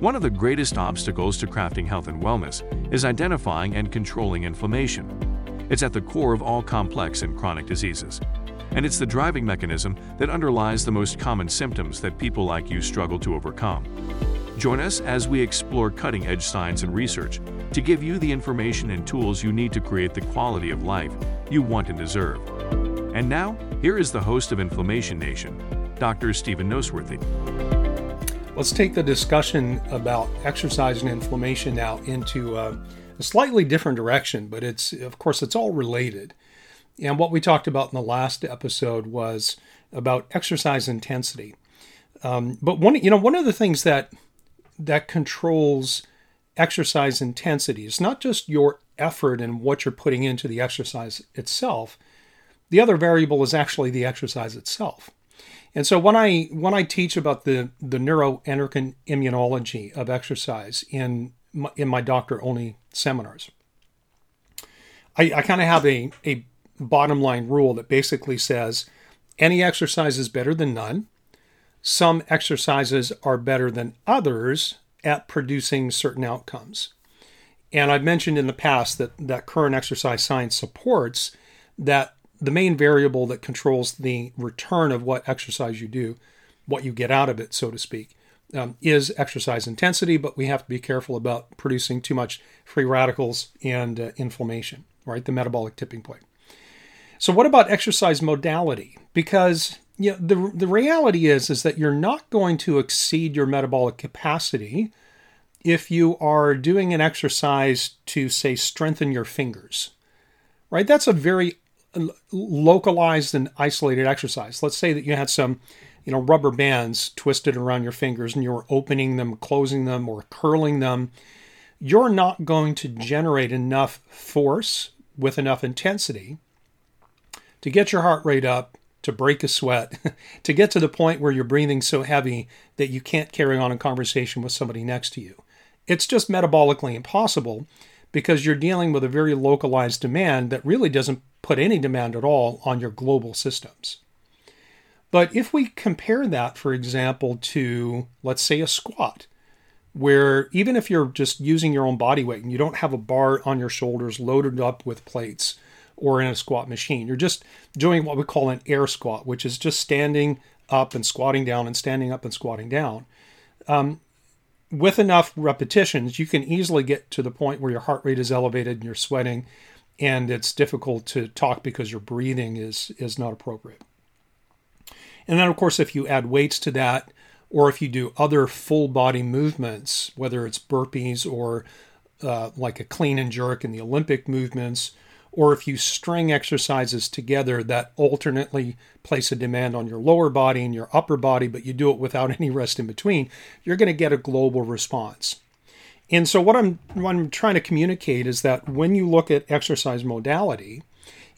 One of the greatest obstacles to crafting health and wellness is identifying and controlling inflammation. It's at the core of all complex and chronic diseases. And it's the driving mechanism that underlies the most common symptoms that people like you struggle to overcome. Join us as we explore cutting edge science and research to give you the information and tools you need to create the quality of life you want and deserve. And now, here is the host of Inflammation Nation, Dr. Stephen Noseworthy. Let's take the discussion about exercise and inflammation now into a, a slightly different direction, but it's, of course, it's all related. And what we talked about in the last episode was about exercise intensity. Um, but one, you know, one of the things that that controls exercise intensity is not just your effort and what you're putting into the exercise itself. The other variable is actually the exercise itself. And so when I when I teach about the the neuroendocrine immunology of exercise in my, in my doctor only seminars, I, I kind of have a, a bottom line rule that basically says any exercise is better than none. Some exercises are better than others at producing certain outcomes. And I've mentioned in the past that, that current exercise science supports that the main variable that controls the return of what exercise you do, what you get out of it, so to speak, um, is exercise intensity, but we have to be careful about producing too much free radicals and uh, inflammation, right? The metabolic tipping point. So, what about exercise modality? Because you know, the, the reality is is that you're not going to exceed your metabolic capacity if you are doing an exercise to say strengthen your fingers right that's a very localized and isolated exercise let's say that you had some you know rubber bands twisted around your fingers and you were opening them closing them or curling them you're not going to generate enough force with enough intensity to get your heart rate up to break a sweat, to get to the point where you're breathing so heavy that you can't carry on a conversation with somebody next to you. It's just metabolically impossible because you're dealing with a very localized demand that really doesn't put any demand at all on your global systems. But if we compare that, for example, to, let's say, a squat, where even if you're just using your own body weight and you don't have a bar on your shoulders loaded up with plates, or in a squat machine. You're just doing what we call an air squat, which is just standing up and squatting down and standing up and squatting down. Um, with enough repetitions, you can easily get to the point where your heart rate is elevated and you're sweating, and it's difficult to talk because your breathing is is not appropriate. And then, of course, if you add weights to that, or if you do other full body movements, whether it's burpees or uh, like a clean and jerk in the Olympic movements, or if you string exercises together that alternately place a demand on your lower body and your upper body, but you do it without any rest in between, you're going to get a global response. And so, what I'm, what I'm trying to communicate is that when you look at exercise modality,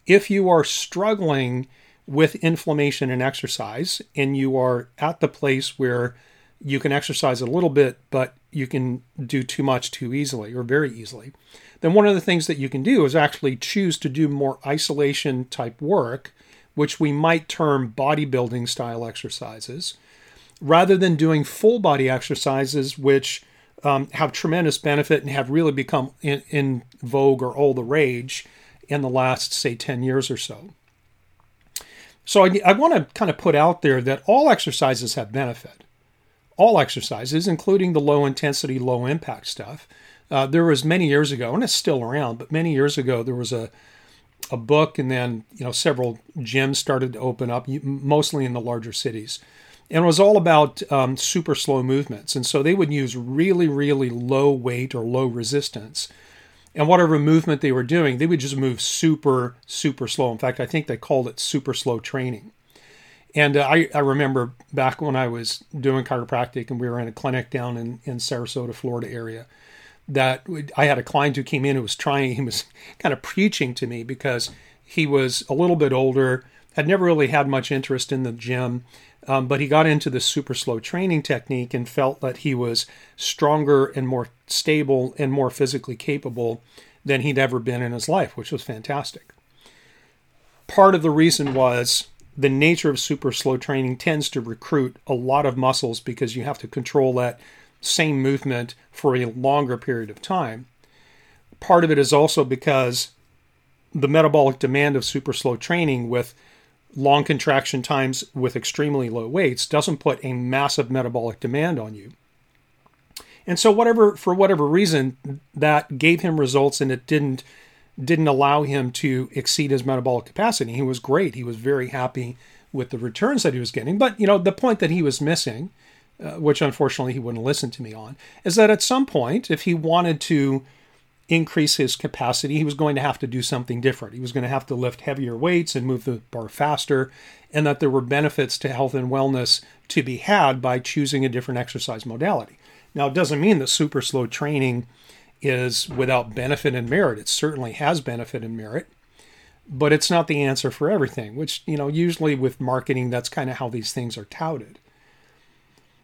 if you are struggling with inflammation and exercise and you are at the place where you can exercise a little bit, but you can do too much too easily or very easily, then one of the things that you can do is actually choose to do more isolation type work, which we might term bodybuilding style exercises, rather than doing full body exercises, which um, have tremendous benefit and have really become in, in vogue or all the rage in the last, say, 10 years or so. So I, I want to kind of put out there that all exercises have benefit. All exercises, including the low intensity, low impact stuff, uh, there was many years ago, and it's still around, but many years ago there was a a book, and then you know several gyms started to open up, mostly in the larger cities, and it was all about um, super slow movements. And so they would use really, really low weight or low resistance, and whatever movement they were doing, they would just move super, super slow. In fact, I think they called it super slow training. And uh, I, I remember back when I was doing chiropractic and we were in a clinic down in, in Sarasota, Florida area that I had a client who came in who was trying, he was kind of preaching to me because he was a little bit older, had never really had much interest in the gym, um, but he got into the super slow training technique and felt that he was stronger and more stable and more physically capable than he'd ever been in his life, which was fantastic. Part of the reason was the nature of super slow training tends to recruit a lot of muscles because you have to control that same movement for a longer period of time. Part of it is also because the metabolic demand of super slow training with long contraction times with extremely low weights doesn't put a massive metabolic demand on you. And so whatever for whatever reason that gave him results and it didn't didn't allow him to exceed his metabolic capacity. He was great. He was very happy with the returns that he was getting. But, you know, the point that he was missing, uh, which unfortunately he wouldn't listen to me on, is that at some point, if he wanted to increase his capacity, he was going to have to do something different. He was going to have to lift heavier weights and move the bar faster, and that there were benefits to health and wellness to be had by choosing a different exercise modality. Now, it doesn't mean that super slow training is without benefit and merit. It certainly has benefit and merit, but it's not the answer for everything, which, you know, usually with marketing, that's kind of how these things are touted.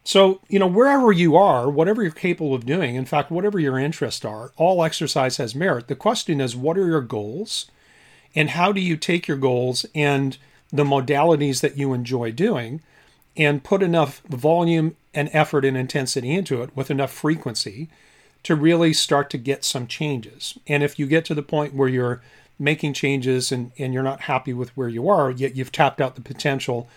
So, you know, wherever you are, whatever you're capable of doing, in fact, whatever your interests are, all exercise has merit. The question is, what are your goals? And how do you take your goals and the modalities that you enjoy doing and put enough volume and effort and intensity into it with enough frequency to really start to get some changes. And if you get to the point where you're making changes and, and you're not happy with where you are, yet you've tapped out the potential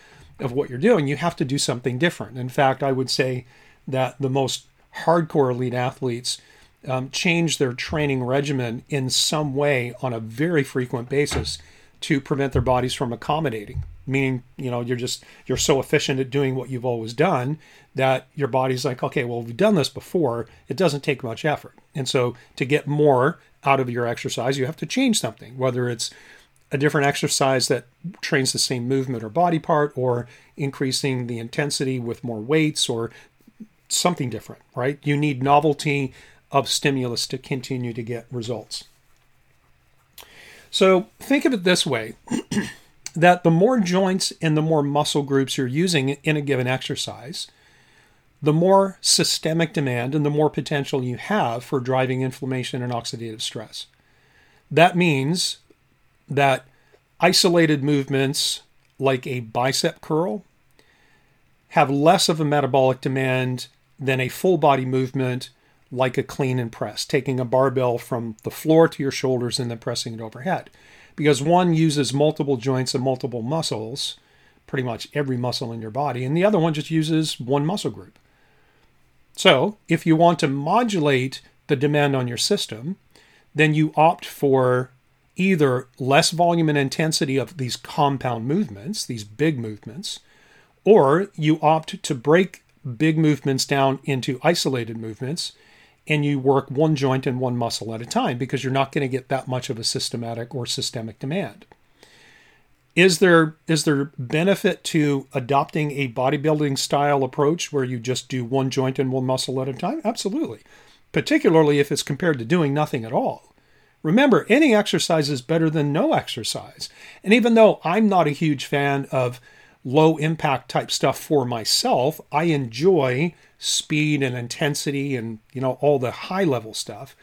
of what you're doing, you have to do something different. In fact, I would say that the most hardcore elite athletes um, change their training regimen in some way on a very frequent basis to prevent their bodies from accommodating. Meaning you know you're just you're so efficient at doing what you've always done that your body's like okay well we've done this before. It doesn't take much effort. And so to get more out of your exercise you have to change something whether it's a different exercise that trains the same movement or body part or increasing the intensity with more weights or something different right you need novelty of stimulus to continue to get results so think of it this way that the more joints and the more muscle groups you're using in a given exercise, the more systemic demand and the more potential you have for driving inflammation and oxidative stress. That means that isolated movements like a bicep curl have less of a metabolic demand than a full body movement like a clean and press, taking a barbell from the floor to your shoulders and then pressing it overhead because one uses multiple joints and multiple muscles, pretty much every muscle in your body, and the other one just uses one muscle group. So, if you want to modulate the demand on your system, then you opt for either less volume and intensity of these compound movements, these big movements, or you opt to break big movements down into isolated movements and you work one joint and one muscle at a time because you're not going to get that much of a systematic or systemic demand. Is there is there benefit to adopting a bodybuilding style approach where you just do one joint and one muscle at a time? Absolutely. Particularly if it's compared to doing nothing at all. Remember, any exercise is better than no exercise. And even though I'm not a huge fan of low impact type stuff for myself, I enjoy speed and intensity and you know all the high level stuff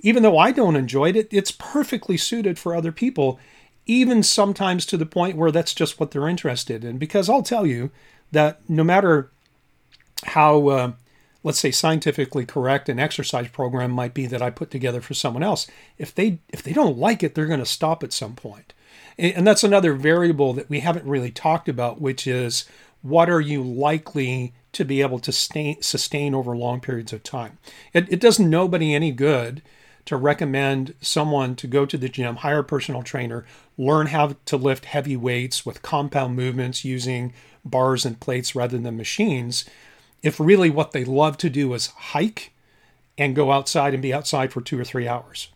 even though i don't enjoy it it's perfectly suited for other people even sometimes to the point where that's just what they're interested in because i'll tell you that no matter how uh, let's say scientifically correct an exercise program might be that i put together for someone else if they if they don't like it they're going to stop at some point and that's another variable that we haven't really talked about which is what are you likely to be able to stay, sustain over long periods of time. It, it does nobody any good to recommend someone to go to the gym, hire a personal trainer, learn how to lift heavy weights with compound movements using bars and plates rather than machines, if really what they love to do is hike and go outside and be outside for two or three hours.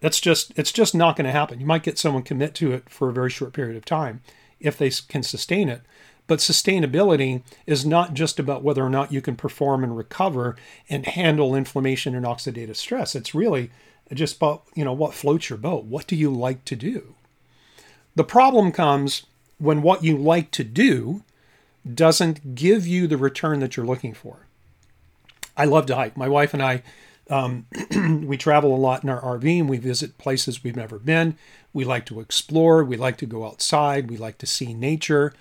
That's just it's just not going to happen. You might get someone commit to it for a very short period of time if they can sustain it, but sustainability is not just about whether or not you can perform and recover and handle inflammation and oxidative stress. It's really just about, you know, what floats your boat. What do you like to do? The problem comes when what you like to do doesn't give you the return that you're looking for. I love to hike. My wife and I, um, we travel a lot in our RV and we visit places we've never been. We like to explore. We like to go outside. We like to see nature.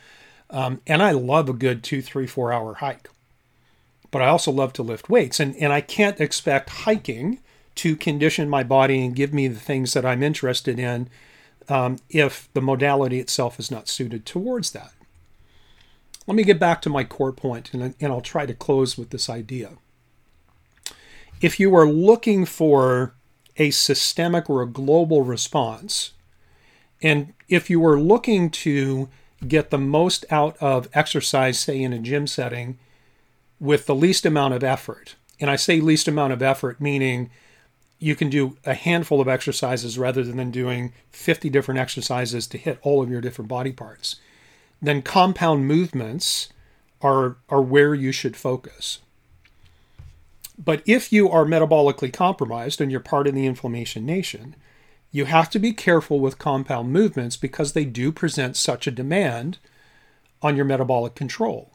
Um, and I love a good two, three, four hour hike. but I also love to lift weights. And, and I can't expect hiking to condition my body and give me the things that I'm interested in um, if the modality itself is not suited towards that. Let me get back to my core point, and, and I'll try to close with this idea. If you are looking for a systemic or a global response, and if you are looking to get the most out of exercise, say in a gym setting, with the least amount of effort, and I say least amount of effort, meaning you can do a handful of exercises rather than doing 50 different exercises to hit all of your different body parts then compound movements are, are where you should focus. But if you are metabolically compromised and you're part of the inflammation nation, you have to be careful with compound movements because they do present such a demand on your metabolic control.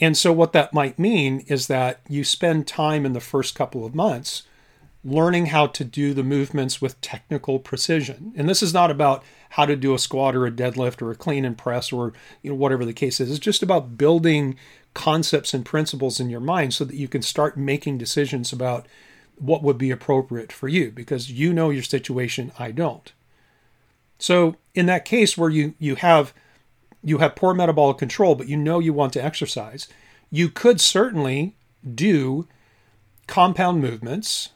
And so, what that might mean is that you spend time in the first couple of months learning how to do the movements with technical precision. And this is not about how to do a squat or a deadlift or a clean and press or you know whatever the case is. It's just about building concepts and principles in your mind so that you can start making decisions about what would be appropriate for you because you know your situation, I don't. So in that case where you you have you have poor metabolic control but you know you want to exercise, you could certainly do compound movements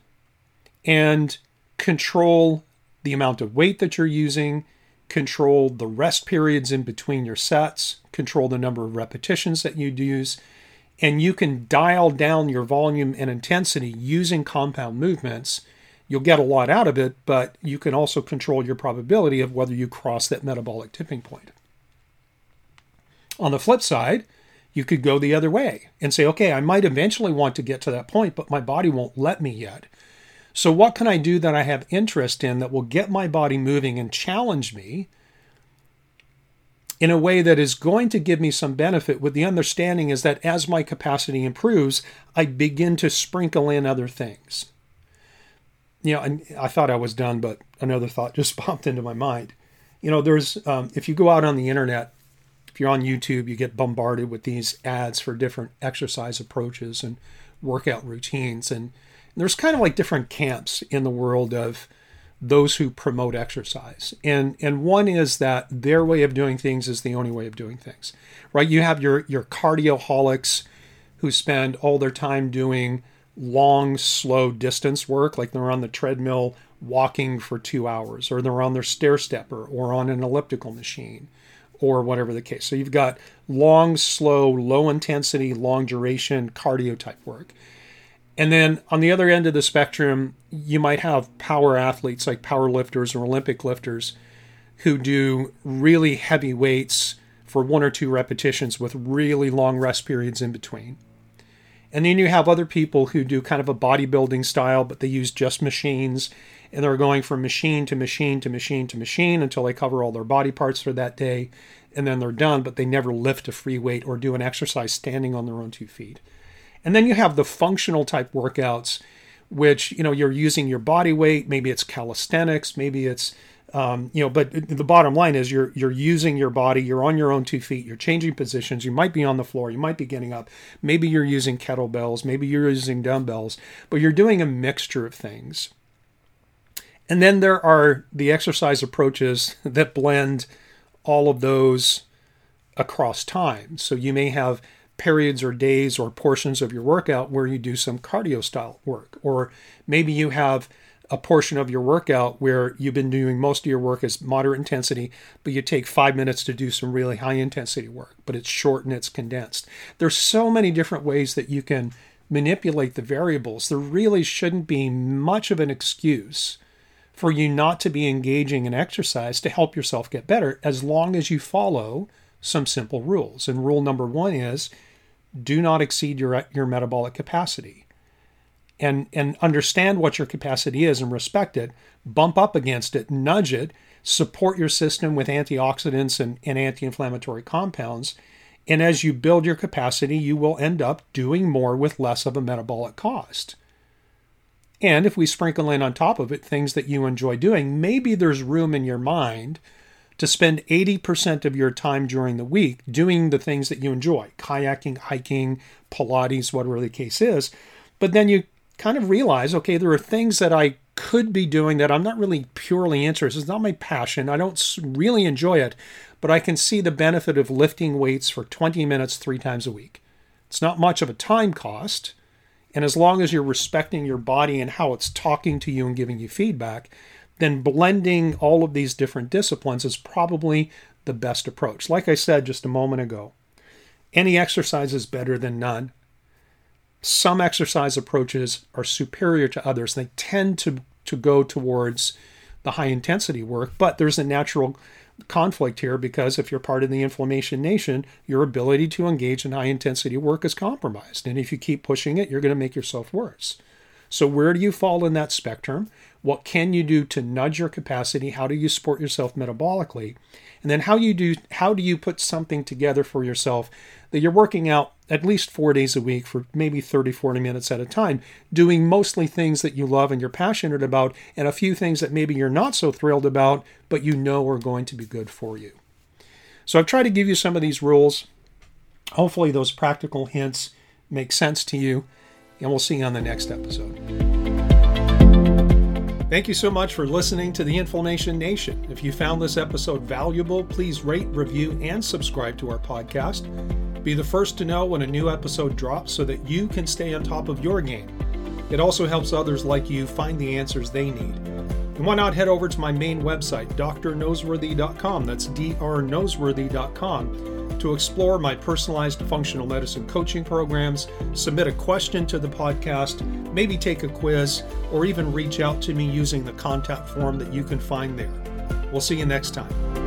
and control the amount of weight that you're using, control the rest periods in between your sets, control the number of repetitions that you use, and you can dial down your volume and intensity using compound movements. You'll get a lot out of it, but you can also control your probability of whether you cross that metabolic tipping point. On the flip side, you could go the other way and say, okay, I might eventually want to get to that point, but my body won't let me yet. So, what can I do that I have interest in that will get my body moving and challenge me in a way that is going to give me some benefit? With the understanding is that as my capacity improves, I begin to sprinkle in other things. You know, and I thought I was done, but another thought just popped into my mind. You know, there's, um, if you go out on the internet, if you're on YouTube, you get bombarded with these ads for different exercise approaches and workout routines. And there's kind of like different camps in the world of those who promote exercise. And and one is that their way of doing things is the only way of doing things. Right? You have your your cardioholics who spend all their time doing long slow distance work like they're on the treadmill walking for 2 hours or they're on their stair stepper or on an elliptical machine or whatever the case. So you've got long slow low intensity long duration cardio type work. And then on the other end of the spectrum, you might have power athletes like power lifters or Olympic lifters who do really heavy weights for one or two repetitions with really long rest periods in between. And then you have other people who do kind of a bodybuilding style, but they use just machines and they're going from machine to machine to machine to machine until they cover all their body parts for that day and then they're done, but they never lift a free weight or do an exercise standing on their own two feet. And then you have the functional type workouts, which, you know, you're using your body weight. Maybe it's calisthenics, maybe it's, um, you know, but the bottom line is you're you're using your body. You're on your own two feet. You're changing positions. You might be on the floor. You might be getting up. Maybe you're using kettlebells. Maybe you're using dumbbells. But you're doing a mixture of things. And then there are the exercise approaches that blend all of those across time. So you may have periods or days or portions of your workout where you do some cardio style work. Or maybe you have a portion of your workout where you've been doing most of your work as moderate intensity, but you take five minutes to do some really high intensity work, but it's short and it's condensed. There's so many different ways that you can manipulate the variables. There really shouldn't be much of an excuse for you not to be engaging in exercise to help yourself get better as long as you follow some simple rules. And rule number one is do not exceed your, your metabolic capacity. And, and understand what your capacity is and respect it, bump up against it, nudge it, support your system with antioxidants and, and anti inflammatory compounds. And as you build your capacity, you will end up doing more with less of a metabolic cost. And if we sprinkle in on top of it things that you enjoy doing, maybe there's room in your mind to spend 80% of your time during the week doing the things that you enjoy kayaking, hiking, Pilates, whatever the case is. But then you kind of realize okay, there are things that I could be doing that I'm not really purely interested. It's not my passion. I don't really enjoy it, but I can see the benefit of lifting weights for 20 minutes three times a week. It's not much of a time cost. And as long as you're respecting your body and how it's talking to you and giving you feedback, then blending all of these different disciplines is probably the best approach. Like I said just a moment ago, any exercise is better than none. Some exercise approaches are superior to others. They tend to, to go towards the high intensity work, but there's a natural conflict here because if you're part of the inflammation nation, your ability to engage in high intensity work is compromised. And if you keep pushing it, you're going to make yourself worse. So, where do you fall in that spectrum? What can you do to nudge your capacity? How do you support yourself metabolically? And then how you do how do you put something together for yourself that you're working out at least 4 days a week for maybe 30 40 minutes at a time, doing mostly things that you love and you're passionate about and a few things that maybe you're not so thrilled about but you know are going to be good for you. So I've tried to give you some of these rules. Hopefully those practical hints make sense to you and we'll see you on the next episode. Thank you so much for listening to the Inflammation Nation. If you found this episode valuable, please rate, review, and subscribe to our podcast. Be the first to know when a new episode drops so that you can stay on top of your game. It also helps others like you find the answers they need. And why not head over to my main website, drnoseworthy.com. That's drnoseworthy.com to explore my personalized functional medicine coaching programs, submit a question to the podcast, maybe take a quiz, or even reach out to me using the contact form that you can find there. We'll see you next time.